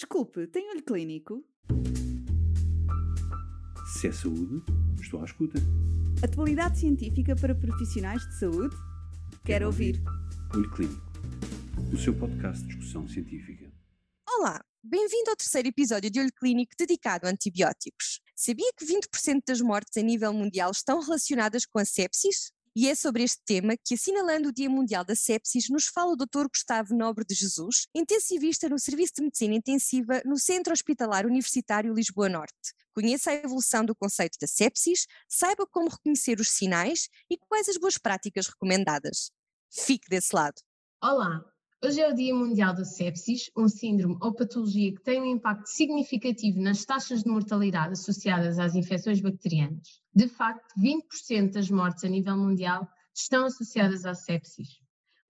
Desculpe, tem olho clínico? Se é saúde, estou à escuta. Atualidade científica para profissionais de saúde? Quero ouvir. Olho Clínico, o seu podcast de discussão científica. Olá, bem-vindo ao terceiro episódio de Olho Clínico dedicado a antibióticos. Sabia que 20% das mortes a nível mundial estão relacionadas com a sepsis? E é sobre este tema que, assinalando o Dia Mundial da Sepsis, nos fala o Dr. Gustavo Nobre de Jesus, intensivista no Serviço de Medicina Intensiva no Centro Hospitalar Universitário Lisboa Norte. Conheça a evolução do conceito da sepsis, saiba como reconhecer os sinais e quais as boas práticas recomendadas. Fique desse lado. Olá, hoje é o Dia Mundial da Sepsis, um síndrome ou patologia que tem um impacto significativo nas taxas de mortalidade associadas às infecções bacterianas. De facto, 20% das mortes a nível mundial estão associadas à sepsis.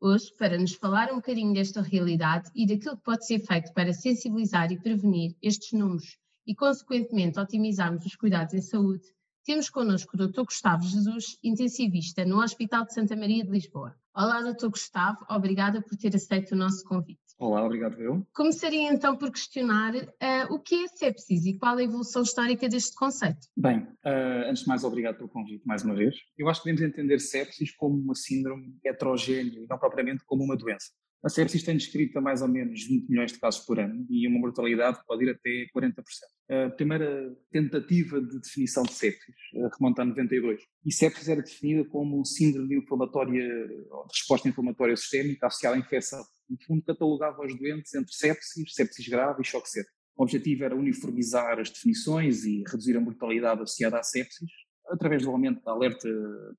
Hoje, para nos falar um bocadinho desta realidade e daquilo que pode ser feito para sensibilizar e prevenir estes números e, consequentemente, otimizarmos os cuidados em saúde, temos connosco o Dr. Gustavo Jesus, intensivista no Hospital de Santa Maria de Lisboa. Olá, Dr. Gustavo, obrigada por ter aceito o nosso convite. Olá, obrigado eu. Começaria então por questionar uh, o que é sepsis e qual a evolução histórica deste conceito. Bem, uh, antes de mais, obrigado pelo convite mais uma vez. Eu acho que devemos entender sepsis como uma síndrome heterogénea e não propriamente como uma doença. A sepsis tem descrita mais ou menos 20 milhões de casos por ano e uma mortalidade pode ir até 40%. A primeira tentativa de definição de sepsis remonta a 92. E sepsis era definida como síndrome inflamatória, ou de resposta inflamatória sistémica associada à infecção. No fundo, catalogava os doentes entre sepsis, sepsis grave e choque séptico. O objetivo era uniformizar as definições e reduzir a mortalidade associada à sepsis, através do aumento da alerta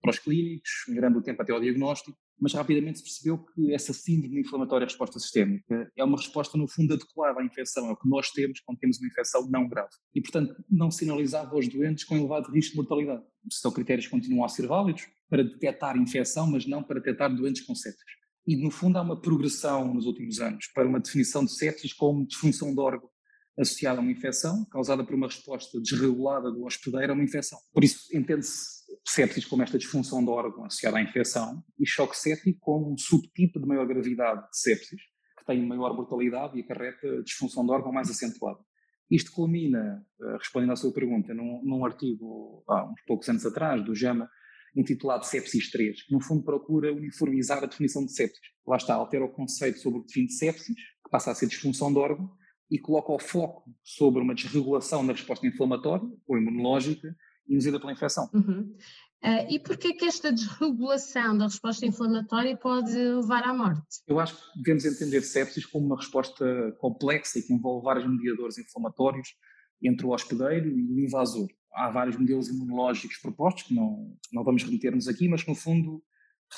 para os clínicos, melhorando o tempo até ao diagnóstico, mas rapidamente se percebeu que essa síndrome inflamatória resposta sistémica é uma resposta, no fundo, adequada à infecção, é o que nós temos quando temos uma infecção não grave. E, portanto, não sinalizava aos doentes com elevado risco de mortalidade. São critérios que continuam a ser válidos para detectar infecção, mas não para detectar doentes com sepsis. E, no fundo, há uma progressão nos últimos anos para uma definição de sepsis como disfunção de órgão associada a uma infecção, causada por uma resposta desregulada do hospedeiro a uma infecção. Por isso, entende-se sepsis como esta disfunção de órgão associada à infecção e choque séptico como um subtipo de maior gravidade de sepsis, que tem maior mortalidade e acarreta disfunção de órgão mais acentuada. Isto culmina, eh, respondendo à sua pergunta, num, num artigo há uns poucos anos atrás, do JAMA, intitulado Sepsis 3, que no fundo procura uniformizar a definição de sepsis. Lá está, altera o conceito sobre o que define sepsis, que passa a ser disfunção de órgão, e coloca o foco sobre uma desregulação na resposta inflamatória ou imunológica induzida pela infecção. Uhum. Uh, e porquê que esta desregulação da resposta inflamatória pode levar à morte? Eu acho que devemos entender sepsis como uma resposta complexa e que envolve vários mediadores inflamatórios entre o hospedeiro e o invasor. Há vários modelos imunológicos propostos, que não, não vamos remeter-nos aqui, mas que no fundo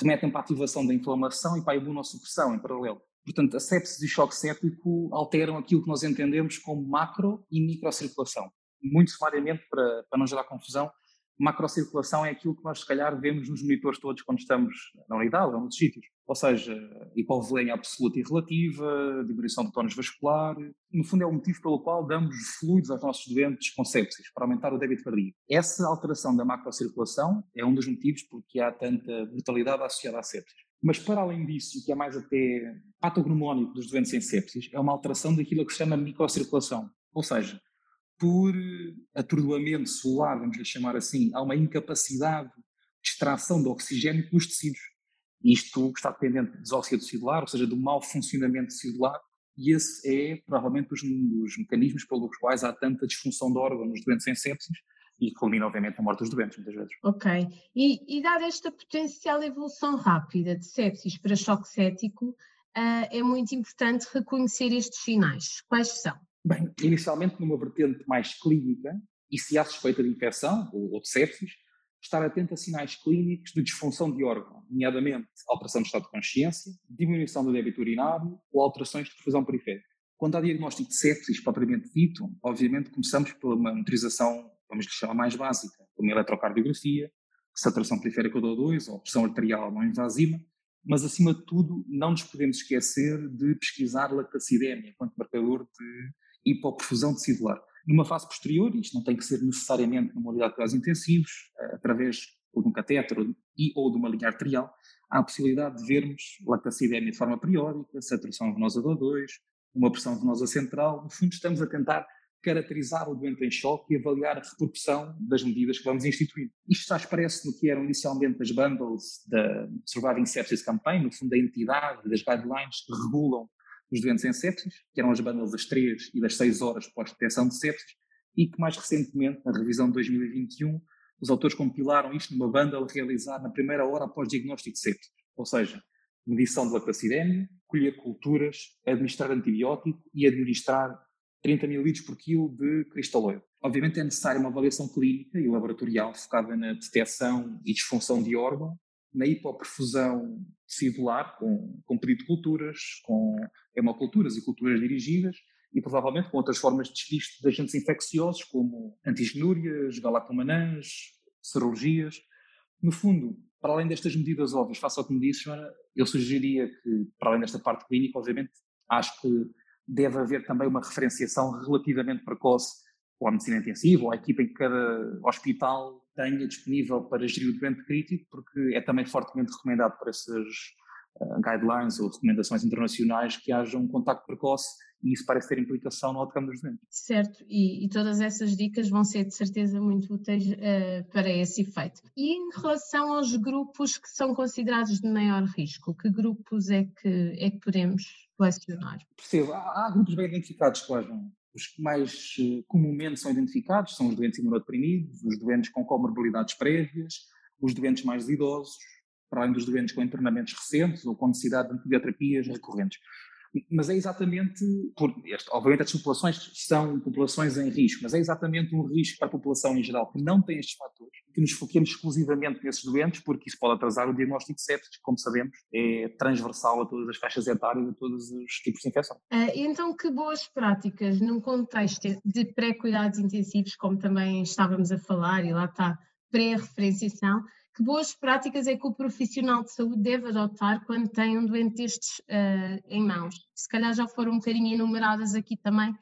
remetem para a ativação da inflamação e para a imunossupressão em paralelo. Portanto, a sepsis e choque séptico alteram aquilo que nós entendemos como macro e microcirculação. Muito sumariamente, para, para não gerar confusão, macrocirculação é aquilo que nós, se calhar, vemos nos monitores todos quando estamos na unidade ou nos sítios. Ou seja, hipovolemia absoluta e relativa, diminuição de tónus vascular. No fundo, é o motivo pelo qual damos fluidos aos nossos doentes com sepsis, para aumentar o débito cardíaco. Essa alteração da macrocirculação é um dos motivos porque há tanta mortalidade associada à sepsis. Mas, para além disso, que é mais até patognomónico dos doentes em sepsis, é uma alteração daquilo que se chama microcirculação. Ou seja, por atordoamento celular, vamos lhe chamar assim, há uma incapacidade de extração de oxigênio pelos tecidos. Isto está dependente de desóxido celular, ou seja, do mau funcionamento celular, e esse é provavelmente um dos mecanismos pelos quais há tanta disfunção de órgãos nos doentes em sepsis, e culmina, obviamente, na morte dos doentes, muitas vezes. Ok. E, e dada esta potencial evolução rápida de sepsis para choque cético, uh, é muito importante reconhecer estes sinais. Quais são? Bem, inicialmente numa vertente mais clínica, e se há suspeita de infecção ou, ou de sepsis, estar atento a sinais clínicos de disfunção de órgão, nomeadamente alteração do estado de consciência, diminuição do débito urinário ou alterações de perfusão periférica. Quando há diagnóstico de sepsis propriamente dito, obviamente começamos por uma monitorização vamos lhe chamar mais básica, como eletrocardiografia, saturação periférica do O2 ou pressão arterial não invasiva, mas acima de tudo não nos podemos esquecer de pesquisar lactacidemia enquanto marcador de hipoperfusão tecidular. Numa fase posterior, isto não tem que ser necessariamente numa unidade de cuidados intensivos, eh, através ou de um catéter e ou de uma linha arterial, há a possibilidade de vermos lactacidemia de forma periódica, saturação venosa do O2, uma pressão venosa central. No fundo, estamos a tentar caracterizar o doente em choque e avaliar a repercussão das medidas que vamos instituir. Isto já expresso no que eram inicialmente as bundles da Surviving Sepsis Campaign, no fundo a entidade das guidelines que regulam os doentes em sepsis, que eram as bundles das 3 e das 6 horas pós-detecção de sepsis, e que mais recentemente, na revisão de 2021, os autores compilaram isto numa bundle realizada na primeira hora após diagnóstico de sepsis, ou seja, medição de lactacidemia, colher culturas, administrar antibiótico e administrar 30 mil litros por quilo de cristaloide. Obviamente é necessária uma avaliação clínica e laboratorial focada na detecção e disfunção de órgão, na hipoperfusão tecidular, com, com pedido de culturas, com hemoculturas e culturas dirigidas, e provavelmente com outras formas de despiste de agentes infecciosos, como antigenúrias, galactomanãs, serologias. No fundo, para além destas medidas óbvias, face ao que me disse, eu sugeriria que, para além desta parte clínica, obviamente, acho que deve haver também uma referenciação relativamente precoce ou à medicina intensiva ou à equipa em que cada hospital tenha disponível para gerir o doente crítico, porque é também fortemente recomendado por essas uh, guidelines ou recomendações internacionais que haja um contacto precoce e isso parece ter implicação no outcome dos doentes. Certo, e, e, todas essas dicas vão ser de certeza muito úteis uh, para esse efeito. E em relação aos grupos que são considerados de maior risco, que grupos é que, é que podemos selecionar? Percebo, há, há grupos bem identificados, Cláudio. Os que mais uh, comumente são identificados são os doentes imunodeprimidos, os doentes com comorbilidades prévias, os doentes mais idosos, para além dos doentes com internamentos recentes ou com necessidade de antibioterapias recorrentes mas é exatamente, por, este, obviamente as populações são populações em risco, mas é exatamente um risco para a população em geral que não tem estes fatores, que nos foquemos exclusivamente nesses doentes, porque isso pode atrasar o diagnóstico que como sabemos é transversal a todas as faixas etárias, a todos os tipos de infecção. Uh, então que boas práticas num contexto de pré-cuidados intensivos, como também estávamos a falar, e lá está pré-referenciação, que boas práticas é que o profissional de saúde deve adotar quando tem um doente destes uh, em mãos? Se calhar já foram um bocadinho enumeradas aqui também,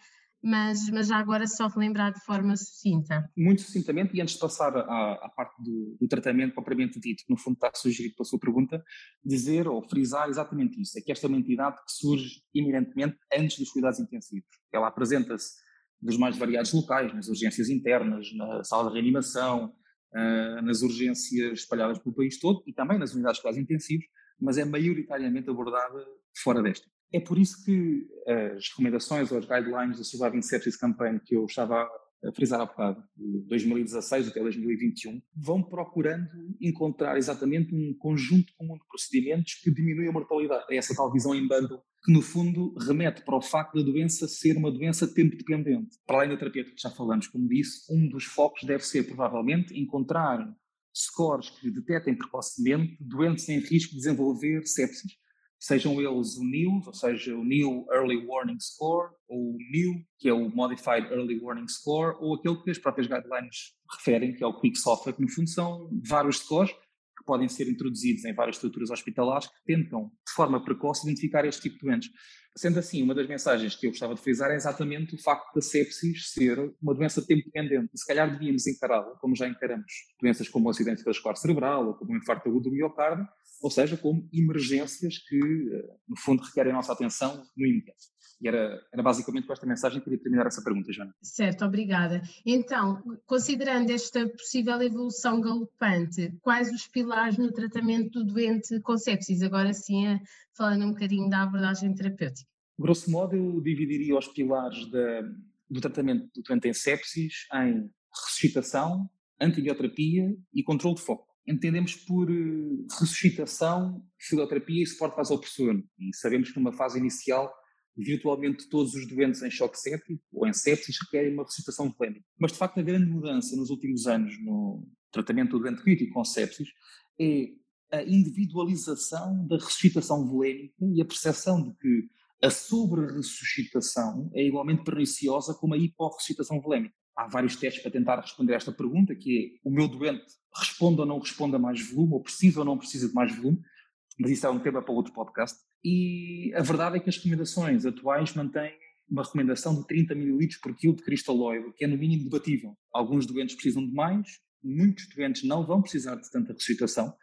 mas, mas já agora só relembrar de forma sucinta. Muito sucintamente, e antes de passar à, à parte do, do, tratamento propriamente dito, que no fundo está sugerido pela sua pergunta, dizer ou frisar exatamente isso, é que esta é uma entidade que surge iminentemente antes dos cuidados intensivos. Ela apresenta-se dos mais variados locais, nas urgências internas, na sala de reanimação, uh, nas urgências espalhadas pelo país todo e também nas unidades de cuidados intensivos, mas é maioritariamente abordada fora desta. É por isso que as recomendações ou as guidelines da Surviving Sepsis Campaign que eu estava frisar há bocado, de 2016 até 2021, vão procurando encontrar exatamente um conjunto comum de procedimentos que diminui a mortalidade. É essa tal visão em bundle que no fundo remete para o facto da doença ser uma doença tempo dependente. Para além da terapia que já falamos, como disse, um dos focos deve ser provavelmente encontrar scores que detetem precocemente doentes em risco de desenvolver sepsis, sejam eles o NIL, ou seja, o NIL Early Warning Score, ou o NIL, que é o Modified Early Warning Score, ou aquele que as próprias guidelines referem, que é o Quick Software, que no fundo são vários scores que podem ser introduzidos em várias estruturas hospitalares que tentam, de forma precoce, identificar este tipo de doentes. Sendo assim, uma das mensagens que eu gostava de frisar é exatamente o facto da sepsis ser uma doença tempo dependente. Se calhar devíamos encará-la, como já encaramos doenças como o acidente vascular cerebral ou como o infarto agudo do miocárdio, ou seja, como emergências que, eh, no fundo, requerem a nossa atenção no imediato. E era, era basicamente com esta mensagem que queria terminar essa pergunta, Joana. Certo, obrigada. Então, considerando esta possível evolução galopante, quais os pilares no tratamento do doente com sepsis? Agora sim, eh, falando um bocadinho da abordagem terapêutica. Grosso modo, eu dividiria os pilares da, do tratamento do doente em sepsis em ressuscitação, antibioterapia e controle de foco entendemos por eh, ressuscitação, fisioterapia e suporte vasopressor. E sabemos que numa fase inicial, virtualmente todos os doentes em choque séptico ou em sepsis requerem uma ressuscitação clínica. Mas, de facto, a grande mudança nos últimos anos no tratamento do doente crítico com sepsis é a individualização da ressuscitação volémica e a percepção de que a sobre-ressuscitação é igualmente perniciosa como a hiporressuscitação volémica há vários testes para tentar responder a esta pergunta, que é o meu doente responde ou não responde a mais volume, ou precisa ou não precisa de mais volume, mas isso é um tema para outro podcast. E a verdade é que as recomendações atuais mantêm uma recomendação de 30 ml por quilo de cristalóide, que é no mínimo debatível. Alguns doentes precisam de mais, muitos doentes não vão precisar de tanta ressuscitação,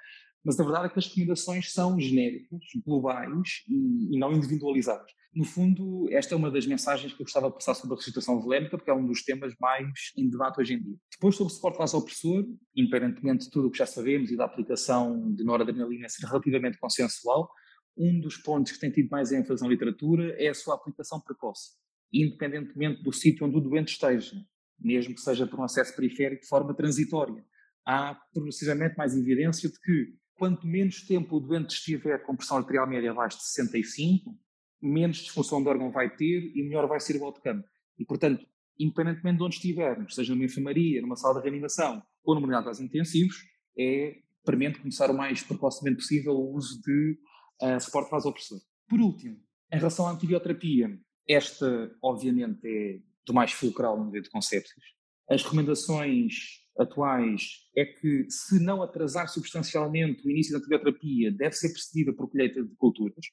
mas a verdade é que as recomendações são genéricas, globais e, e não individualizadas. No fundo, esta é uma das mensagens que eu gostava de passar sobre a restituição volémica, porque é um dos temas mais em debate hoje em dia. Depois, sobre o suporte vasopressor, independentemente de tudo o que já sabemos e da aplicação de noradrenalina ser relativamente consensual, um dos pontos que tem tido mais ênfase na literatura é a sua aplicação precoce, independentemente do sítio onde o doente esteja, mesmo que seja por um acesso periférico de forma transitória. Há progressivamente mais evidência de que quanto menos tempo o doente estiver com pressão arterial média abaixo de 65, menos disfunção do órgão vai ter e melhor vai ser o outcome. E, portanto, independentemente de onde estivermos, seja numa enfermaria, numa sala de reanimação ou numa unidade de intensivos, é premente começar o mais precocemente possível o uso de uh, suporte vasopressor. Por último, em relação à antibioterapia, esta, obviamente, é do mais fulcral no de concepções. As recomendações atuais é que, se não atrasar substancialmente o início da antibioterapia, deve ser precedida por colheita de culturas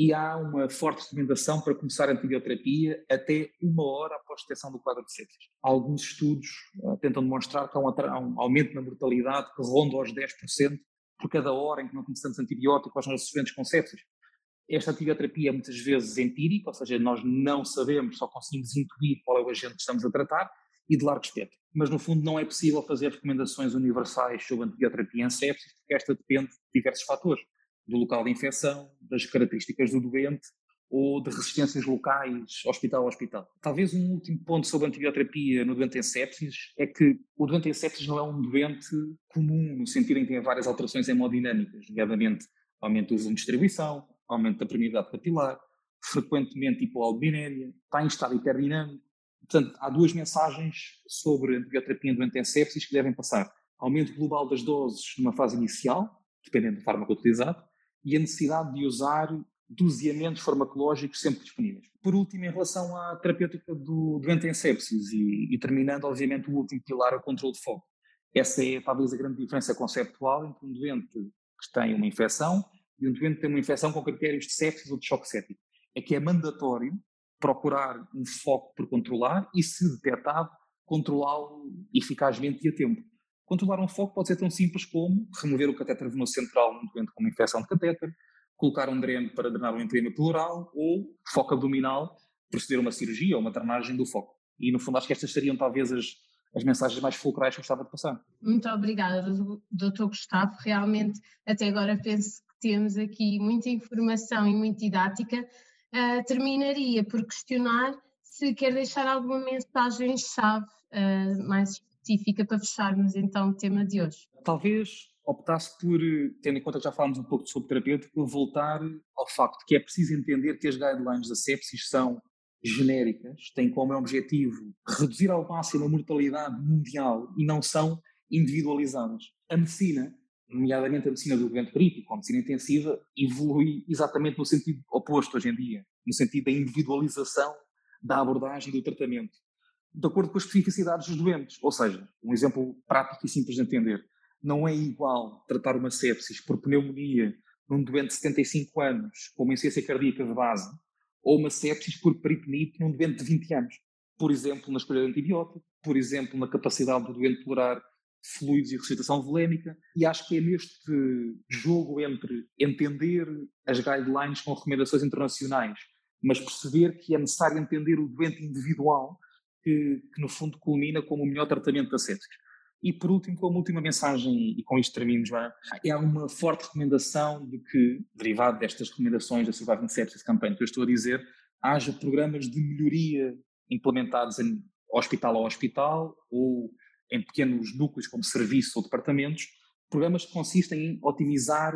e há uma forte recomendação para começar a antibioterapia até uma hora após detecção do quadro de sepsis. Alguns estudos uh, tentam demonstrar que há um, há um, aumento na mortalidade que ronda aos 10% por cada hora em que não começamos antibiótico aos nossos doentes com sepsis. Esta antibioterapia é muitas vezes empírica, ou seja, nós não sabemos, só conseguimos intuir qual é o agente que estamos a tratar e de largo espectro. Mas, no fundo, não é possível fazer recomendações universais sobre antibioterapia em sepsis, porque esta depende de diversos fatores do local de infecção, das características do doente ou de resistências locais hospital a hospital. Talvez um último ponto sobre a antibioterapia no doente em sepsis é que o doente em sepsis não é um doente comum, no sentido em que tem várias alterações hemodinâmicas, nomeadamente aumento de distribuição, aumento da permeabilidade capilar, frequentemente hipoalbuminémia, está em estado hiperdinâmico. Portanto, há duas mensagens sobre a antibioterapia em doente em sepsis que devem passar. Aumento global das doses numa fase inicial, dependendo do fármaco utilizado, e a necessidade de usar doseamentos farmacológicos sempre disponíveis. Por último, em relação à terapêutica do doente em sepsis e, e terminando, obviamente, o último pilar, o controle de foco. Essa é talvez a grande diferença conceptual entre um doente que tem uma infecção e um doente que tem uma infecção com critérios de sepsis ou de choque séptico. É que é mandatório procurar um foco por controlar e, se detectado, controlá-lo eficazmente e a tempo. Controlar um foco pode ser tão simples como remover o catéter venoso central num doente com uma infecção de catéter, colocar um dreno para drenar o entrima pleural ou foco abdominal, proceder a uma cirurgia ou uma drenagem do foco. E no fundo acho que estas seriam talvez as, as mensagens mais fulcrais que eu gostava de passar. Muito obrigada, Dr. Gustavo. Realmente, até agora penso que temos aqui muita informação e muito didática. Uh, terminaria por questionar se quer deixar alguma mensagem-chave uh, mais específica para fecharmos então o tema de hoje? Talvez optasse por, tendo em conta que já falámos um pouco sobre terapêutico, voltar ao facto que é preciso entender que as guidelines da sepsis são genéricas, têm como objetivo reduzir ao máximo a mortalidade mundial e não são individualizadas. A medicina, nomeadamente a medicina do doente crítico, a medicina intensiva, evolui exatamente no sentido oposto hoje em dia, no sentido da individualização da abordagem do tratamento de acordo com as especificidades dos doentes. Ou seja, um exemplo prático e simples de entender. Não é igual tratar uma sepsis por pneumonia num doente de 75 anos com uma insuficiência cardíaca de base ou uma sepsis por peritonite num doente de 20 anos. Por exemplo, na escolha de antibiótico, por exemplo, na capacidade do doente tolerar fluidos e ressuscitação volémica, e acho que é neste jogo entre entender as guidelines com recomendações internacionais, mas perceber que é necessário entender o doente individual que, que, no fundo culmina como o melhor tratamento da sepsis. E por último, como última mensagem, e com isto termino, Joana, é uma forte recomendação de que, derivado destas recomendações da Surviving Sepsis Campaign que eu estou a dizer, haja programas de melhoria implementados em hospital a hospital ou em pequenos núcleos como serviço ou departamentos, programas que consistem em otimizar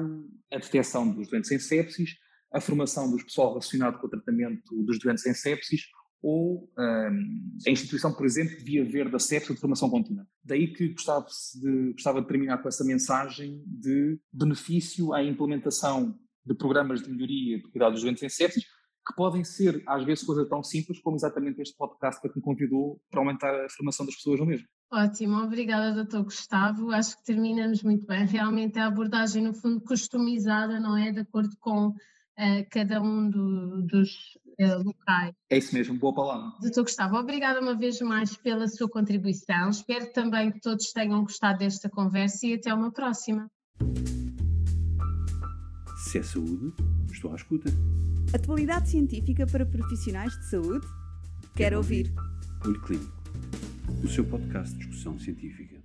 a detecção dos doentes em sepsis, a formação dos pessoal relacionado com o tratamento dos doentes em sepsis, ou um, a instituição, por exemplo, devia haver da CEPS de formação contínua. Daí que gostava de, gostava de terminar com essa mensagem de benefício à implementação de programas de melhoria de cuidados dos doentes em sepsis, que podem ser, às vezes, coisa tão simples como exatamente este podcast que me convidou para aumentar a formação das pessoas no mesmo. Ótimo, obrigada, Dr. Gustavo. Acho que terminamos muito bem. Realmente a abordagem, no fundo, customizada, não é? De acordo com uh, cada um do, dos uh, locais. É isso mesmo, boa palavra. Doutor Gustavo, obrigada uma vez mais pela sua contribuição. Espero também que todos tenham gostado desta conversa e até uma próxima. Se é saúde, estou à escuta. Atualidade científica para profissionais de saúde? Quer ouvir? Olho Clínico, o seu podcast de discussão científica.